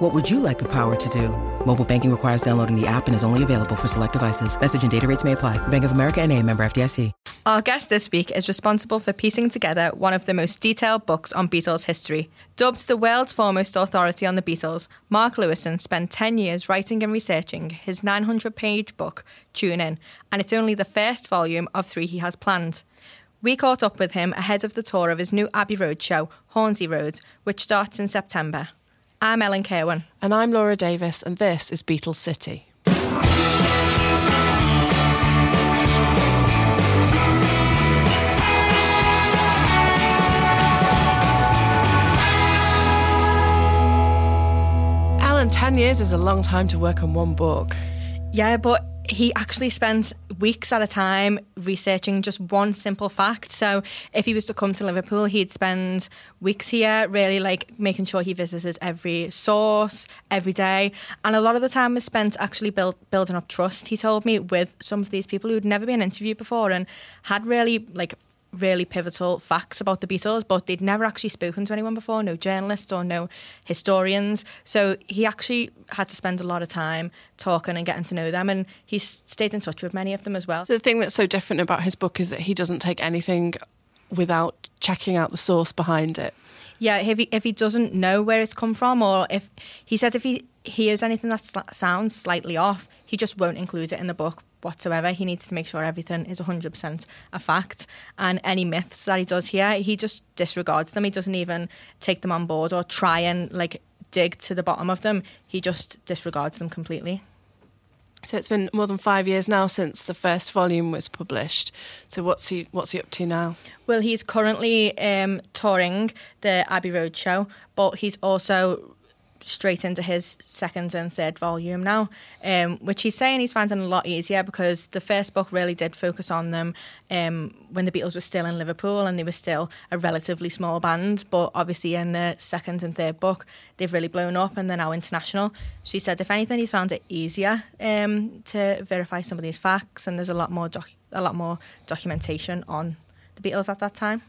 What would you like the power to do? Mobile banking requires downloading the app and is only available for select devices. Message and data rates may apply. Bank of America and a member FDIC. Our guest this week is responsible for piecing together one of the most detailed books on Beatles history. Dubbed the world's foremost authority on the Beatles, Mark Lewisohn spent 10 years writing and researching his 900 page book, Tune In, and it's only the first volume of three he has planned. We caught up with him ahead of the tour of his new Abbey Road show, Hornsey Road, which starts in September. I'm Ellen Kirwin. And I'm Laura Davis, and this is Beatles City. Alan, 10 years is a long time to work on one book. Yeah, but he actually spent weeks at a time researching just one simple fact. So if he was to come to Liverpool, he'd spend weeks here, really like making sure he visited every source every day. And a lot of the time was spent actually build, building up trust, he told me, with some of these people who'd never been interviewed before and had really like really pivotal facts about the Beatles, but they'd never actually spoken to anyone before, no journalists or no historians. So he actually had to spend a lot of time talking and getting to know them, and he's stayed in touch with many of them as well. So the thing that's so different about his book is that he doesn't take anything without checking out the source behind it. Yeah, if he, if he doesn't know where it's come from, or if he says if he hears anything that sl- sounds slightly off, he just won't include it in the book whatsoever. He needs to make sure everything is 100% a fact. And any myths that he does here, he just disregards them. He doesn't even take them on board or try and like dig to the bottom of them. He just disregards them completely. So it's been more than five years now since the first volume was published. So what's he what's he up to now? Well, he's currently um, touring the Abbey Road show, but he's also straight into his second and third volume now, um, which he's saying he's finding a lot easier because the first book really did focus on them um, when the Beatles were still in Liverpool and they were still a relatively small band. But obviously, in the second and third book, they've really blown up and they're now international. She said, if anything, he's found it easier um, to verify some of these facts, and there's a lot more a lot more documentation on the Beatles at that time.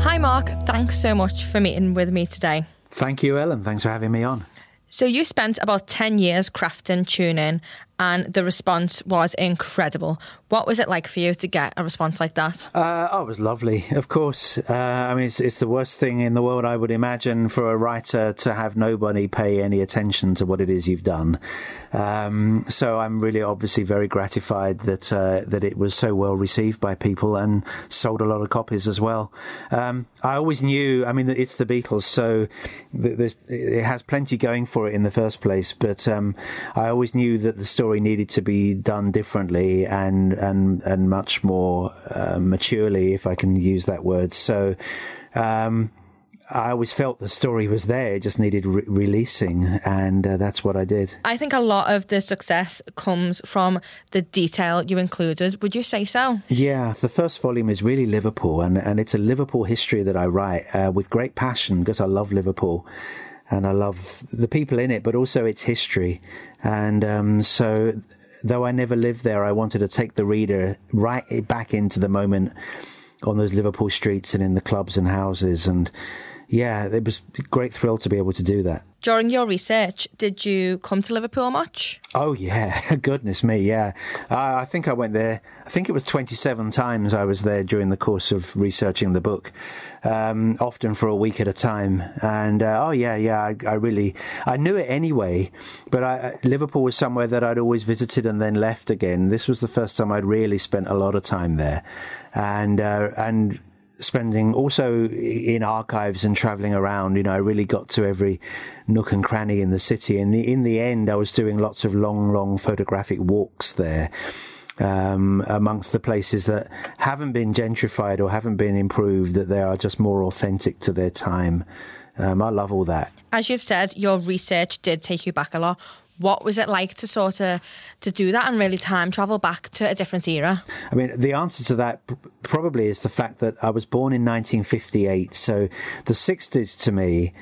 Hi, Mark. Thanks so much for meeting with me today. Thank you, Ellen. Thanks for having me on. So, you spent about 10 years crafting Tune In, and the response was incredible. What was it like for you to get a response like that? Uh, oh, it was lovely, of course. Uh, I mean, it's, it's the worst thing in the world, I would imagine, for a writer to have nobody pay any attention to what it is you've done. Um, so I'm really obviously very gratified that uh, that it was so well received by people and sold a lot of copies as well. Um, I always knew, I mean, it's the Beatles, so it has plenty going for it in the first place, but um, I always knew that the story needed to be done differently and and and much more uh, maturely, if I can use that word. So. Um, I always felt the story was there; it just needed re- releasing, and uh, that's what I did. I think a lot of the success comes from the detail you included. Would you say so? Yeah, the first volume is really Liverpool, and and it's a Liverpool history that I write uh, with great passion because I love Liverpool and I love the people in it, but also its history. And um, so, though I never lived there, I wanted to take the reader right back into the moment on those Liverpool streets and in the clubs and houses. And yeah, it was a great thrill to be able to do that. During your research, did you come to Liverpool much? Oh yeah, goodness me, yeah. Uh, I think I went there. I think it was twenty-seven times I was there during the course of researching the book, um, often for a week at a time. And uh, oh yeah, yeah, I, I, really I knew it anyway. But I, Liverpool was somewhere that I'd always visited and then left again. This was the first time I'd really spent a lot of time there, and uh, and spending also in archives and traveling around, you know, I really got to every nook and cranny in the city. And the, in the end, I was doing lots of long, long photographic walks there. Um, amongst the places that haven't been gentrified or haven't been improved, that they are just more authentic to their time. Um, I love all that. As you've said, your research did take you back a lot. What was it like to sort of to do that and really time travel back to a different era? I mean, the answer to that probably is the fact that I was born in 1958, so the 60s to me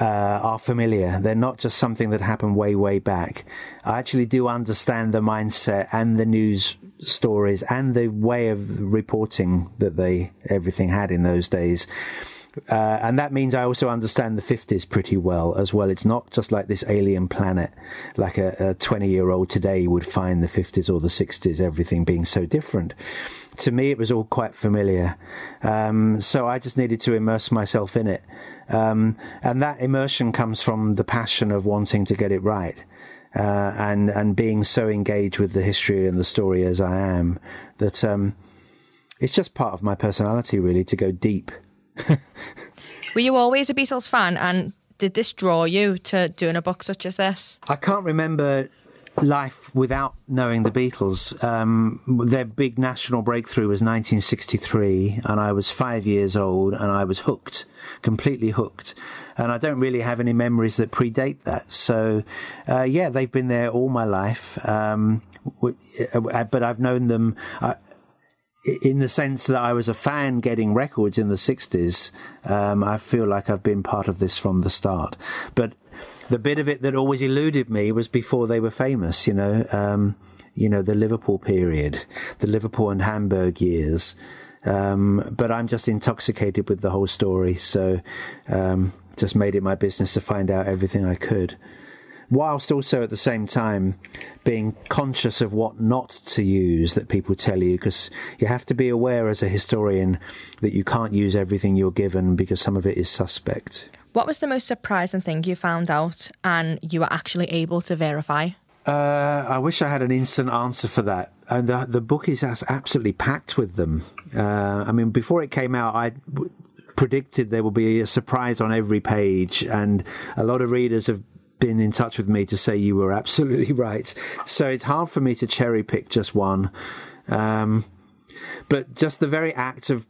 uh, are familiar. They're not just something that happened way, way back. I actually do understand the mindset and the news stories and the way of reporting that they everything had in those days. Uh, and that means I also understand the 50s pretty well as well. It's not just like this alien planet, like a 20 year old today would find the 50s or the 60s, everything being so different. To me, it was all quite familiar. Um, so I just needed to immerse myself in it. Um, and that immersion comes from the passion of wanting to get it right. Uh, and and being so engaged with the history and the story as I am that um, it's just part of my personality really to go deep Were you always a Beatles fan, and did this draw you to doing a book such as this? I can't remember life without knowing the Beatles. Um, their big national breakthrough was 1963, and I was five years old, and I was hooked, completely hooked. And I don't really have any memories that predate that. So, uh, yeah, they've been there all my life. Um, uh, but I've known them. Uh, in the sense that I was a fan getting records in the 60s, um, I feel like I've been part of this from the start. But the bit of it that always eluded me was before they were famous, you know, um, you know, the Liverpool period, the Liverpool and Hamburg years. Um, but I'm just intoxicated with the whole story. So, um, just made it my business to find out everything I could whilst also at the same time being conscious of what not to use that people tell you, because you have to be aware as a historian that you can't use everything you're given because some of it is suspect. What was the most surprising thing you found out and you were actually able to verify? Uh, I wish I had an instant answer for that. And the, the book is absolutely packed with them. Uh, I mean, before it came out, I predicted there will be a surprise on every page, and a lot of readers have been in touch with me to say you were absolutely right. So it's hard for me to cherry pick just one. Um, but just the very act of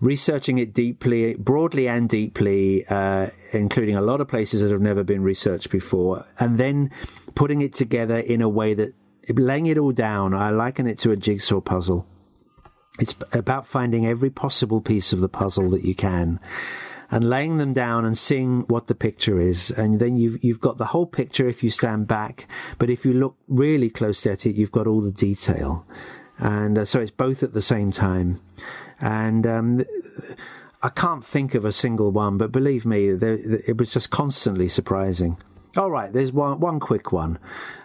researching it deeply, broadly and deeply, uh, including a lot of places that have never been researched before, and then putting it together in a way that laying it all down, I liken it to a jigsaw puzzle. It's about finding every possible piece of the puzzle that you can and laying them down and seeing what the picture is. And then you've, you've got the whole picture if you stand back. But if you look really closely at it, you've got all the detail. And uh, so it's both at the same time. And, um, I can't think of a single one, but believe me, it was just constantly surprising. All right, there's one one quick one.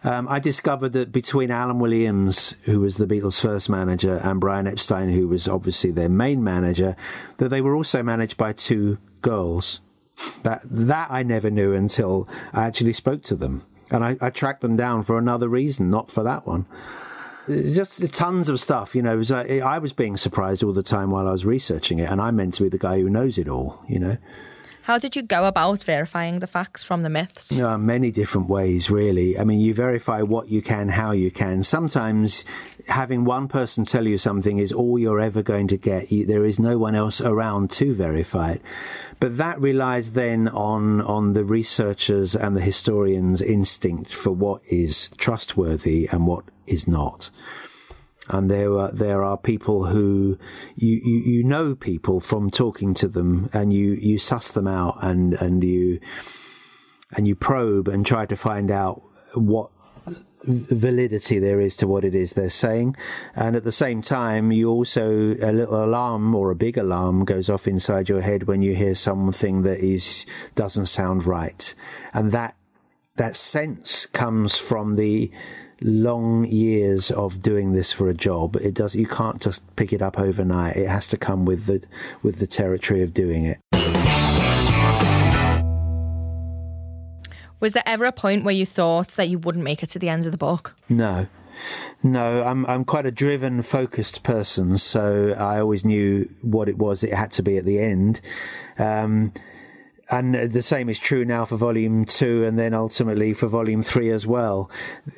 Um, I discovered that between Alan Williams, who was the Beatles' first manager, and Brian Epstein, who was obviously their main manager, that they were also managed by two girls. That that I never knew until I actually spoke to them, and I, I tracked them down for another reason, not for that one. Just tons of stuff, you know. Was, uh, I was being surprised all the time while I was researching it, and I'm meant to be the guy who knows it all, you know. How did you go about verifying the facts from the myths? Uh, many different ways, really. I mean, you verify what you can, how you can. Sometimes having one person tell you something is all you're ever going to get. There is no one else around to verify it. But that relies then on, on the researchers and the historians' instinct for what is trustworthy and what is not and there are there are people who you, you, you know people from talking to them, and you you suss them out, and and you and you probe and try to find out what validity there is to what it is they're saying. And at the same time, you also, a little alarm or a big alarm goes off inside your head when you hear something that is, doesn't sound right. And that, that sense comes from the, long years of doing this for a job. It does. You can't just pick it up overnight. It has to come with the with the territory of doing it. Was there ever a point where you thought that you wouldn't make it to the end of the book? No. No, I'm I'm quite a driven, focused person, so I always knew what it was it had to be at the end. Um, and the same is true now for volume two and then ultimately for volume three as well.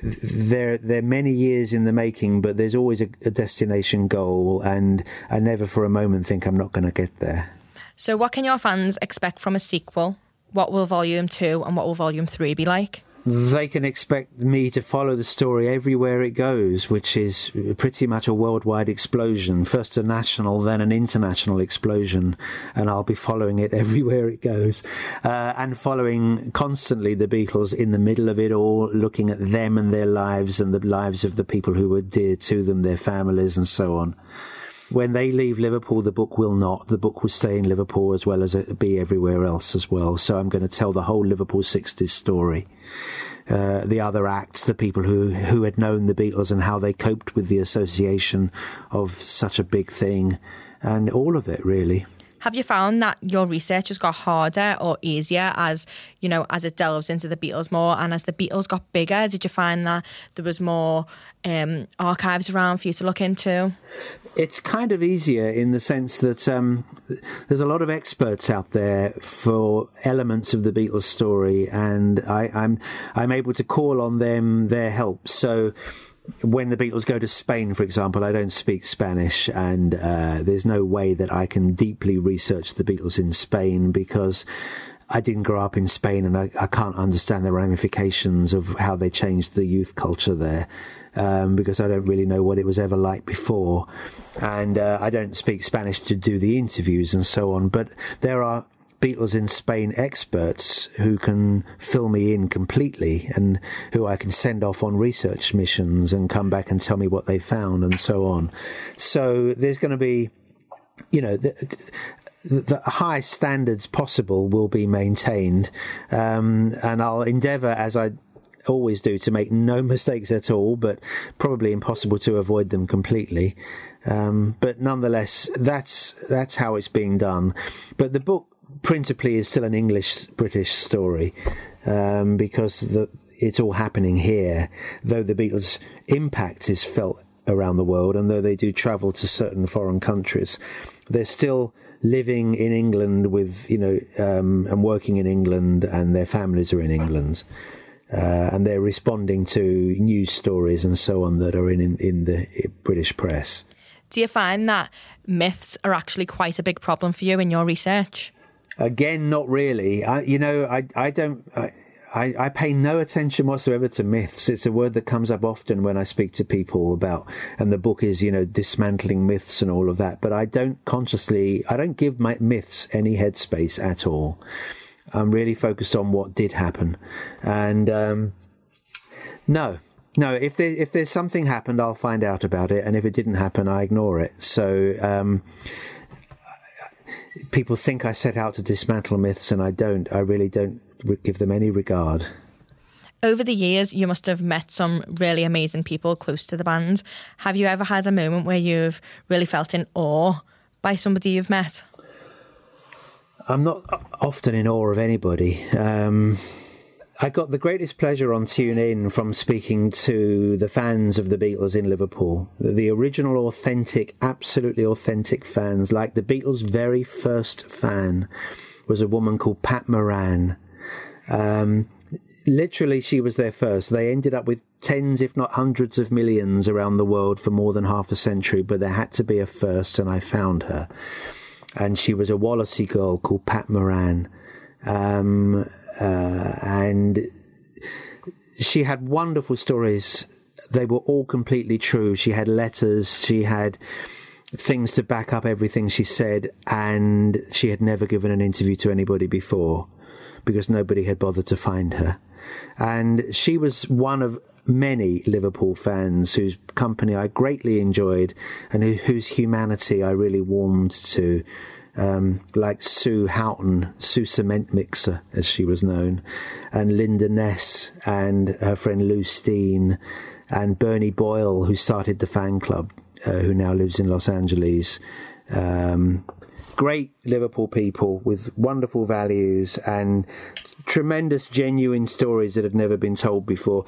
There are many years in the making, but there's always a, a destination goal and I never for a moment think I'm not going to get there. So what can your fans expect from a sequel? What will volume two and what will volume three be like? They can expect me to follow the story everywhere it goes, which is pretty much a worldwide explosion. First a national, then an international explosion, and I'll be following it everywhere it goes. Uh, and following constantly the Beatles in the middle of it all, looking at them and their lives and the lives of the people who were dear to them, their families, and so on when they leave Liverpool, the book will not. The book will stay in Liverpool as well as it be everywhere else as well. So I'm going to tell the whole Liverpool 60s story. Uh, the other acts, the people who, who had known the Beatles and how they coped with the association of such a big thing, and all of it really. Have you found that your research has got harder or easier as you know as it delves into the Beatles more and as the Beatles got bigger? Did you find that there was more um, archives around for you to look into? It's kind of easier in the sense that um, there's a lot of experts out there for elements of the Beatles story, and I, I'm I'm able to call on them their help. So when the Beatles go to Spain, for example, I don't speak Spanish, and uh, there's no way that I can deeply research the Beatles in Spain because I didn't grow up in Spain and I, I can't understand the ramifications of how they changed the youth culture there. Um, because I don't really know what it was ever like before, and uh, I don't speak Spanish to do the interviews and so on. But there are Beatles in Spain experts who can fill me in completely and who I can send off on research missions and come back and tell me what they found and so on. So there's going to be, you know, the, the high standards possible will be maintained, um, and I'll endeavour as I always do to make no mistakes at all, but probably impossible to avoid them completely. Um, but nonetheless, that's that's how it's being done. But the book principally is still an English British story um, because the, it's all happening here. Though the Beatles' impact is felt around the world, and though they do travel to certain foreign countries, they're still living in England with you know um, and working in England, and their families are in England. Uh, and they're responding to news stories and so on that are in, in, in the British press. Do you find that myths are actually quite a big problem for you in your research? Again, not really. I, you know, I, I don't. I, I, I, pay no attention whatsoever to myths. It's a word that comes up often when I speak to people about, and the book is, you know, dismantling myths and all of that. But I don't consciously, I don't give my myths any headspace at all. I'm really focused on what did happen, and um, no, no. If there if there's something happened, I'll find out about it, and if it didn't happen, I ignore it. So. Um, people think I set out to dismantle myths, and I don't. I really don't give them any regard. Over the years, you must have met some really amazing people close to the band. Have you ever had a moment where you've really felt in awe by somebody you've met? I'm not often in awe of anybody. Um, I got the greatest pleasure on Tune In from speaking to the fans of the Beatles in Liverpool. The original, authentic, absolutely authentic fans, like the Beatles' very first fan, was a woman called Pat Moran. Um, literally, she was there first. They ended up with tens, if not hundreds of millions around the world for more than half a century, but there had to be a first, and I found her. And she was a Wallasey girl called Pat Moran. Um, uh, and she had wonderful stories. They were all completely true. She had letters. She had things to back up everything she said, and she had never given an interview to anybody before because nobody had bothered to find her. And she was one of many Liverpool fans whose company I greatly enjoyed and whose humanity I really warmed to um, like Sue Houghton, Sue Cement Mixer, as she was known, and Linda Ness and her friend Lou Steen, and Bernie Boyle, who started the fan club, uh, who now lives in Los Angeles. Um, great Liverpool people with wonderful values and tremendous, genuine stories that had never been told before.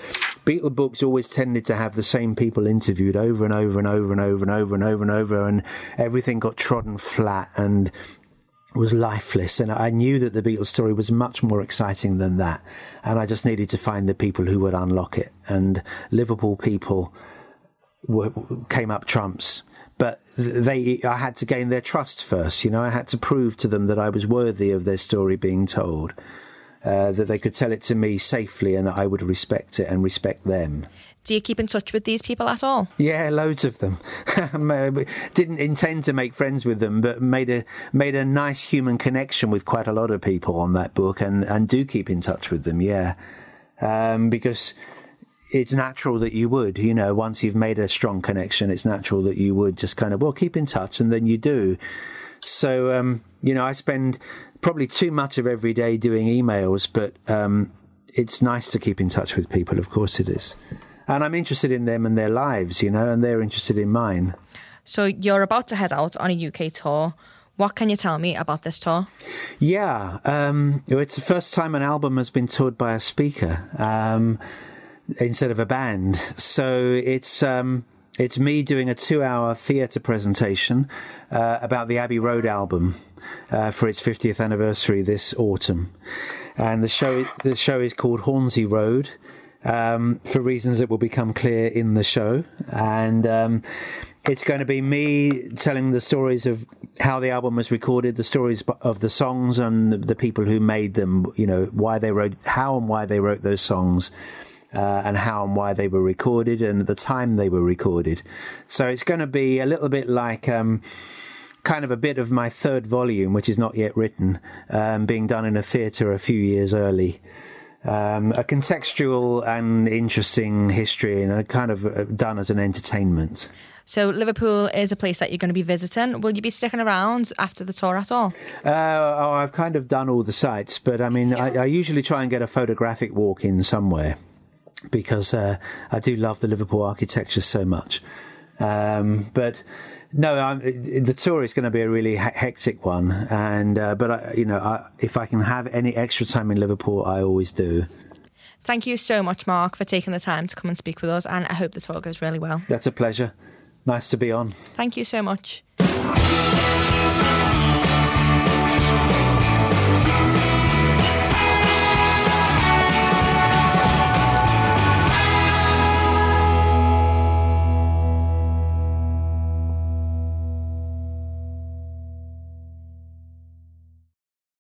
Beatle books always tended to have the same people interviewed over and over and over and over and over and over and over, and everything got trodden flat and was lifeless. And I knew that the Beatles story was much more exciting than that. And I just needed to find the people who would unlock it. And Liverpool people were, came up trumps but they I had to gain their trust first. You know, I had to prove to them that I was worthy of their story being told. Uh, that they could tell it to me safely and that I would respect it and respect them. Do you keep in touch with these people at all? Yeah, loads of them. Didn't intend to make friends with them, but made a made a nice human connection with quite a lot of people on that book, and and do keep in touch with them. Yeah, um, because it's natural that you would. You know, once you've made a strong connection, it's natural that you would just kind of well keep in touch, and then you do. So um, you know, I spend probably too much of every day doing emails, but um, it's nice to keep in touch with people. Of course, it is and I'm interested in them and their lives, you know, and they're interested in mine. So you're about to head out on a UK tour. What can you tell me about this tour? Yeah, um, it's the first time an album has been toured by a speaker um, instead of a band. So it's um, it's me doing a two-hour theatre presentation uh, about the Abbey Road album uh, for its 50th anniversary this autumn, and the show the show is called Hornsey Road um, for reasons that will become clear in the show. And um, it's going to be me telling the stories of how the album was recorded, the stories of the songs and the, the people who made them, you know, why they wrote, how and why they wrote those songs. Uh, and how and why they were recorded and the time they were recorded. So it's going to be a little bit like um, kind of a bit of my third volume, which is not yet written, um, being done in a theatre a few years early um, a contextual and interesting history and kind of uh, done as an entertainment. So Liverpool is a place that you're going to be visiting. Will you be sticking around after the tour at all? Uh, oh, I've kind of done all the sites, but I mean, yeah. I, I, usually try and get a photographic walk in somewhere because uh, I do love the Liverpool architecture so much. Um, but no, I'm, the tour is going to be a really hectic one, and uh, but I, you know, I, if I can have any extra time in Liverpool, I always do. Thank you so much, Mark, for taking the time to come and speak with us, and I hope the tour goes really well. That's a pleasure. Nice to be on. Thank you so much.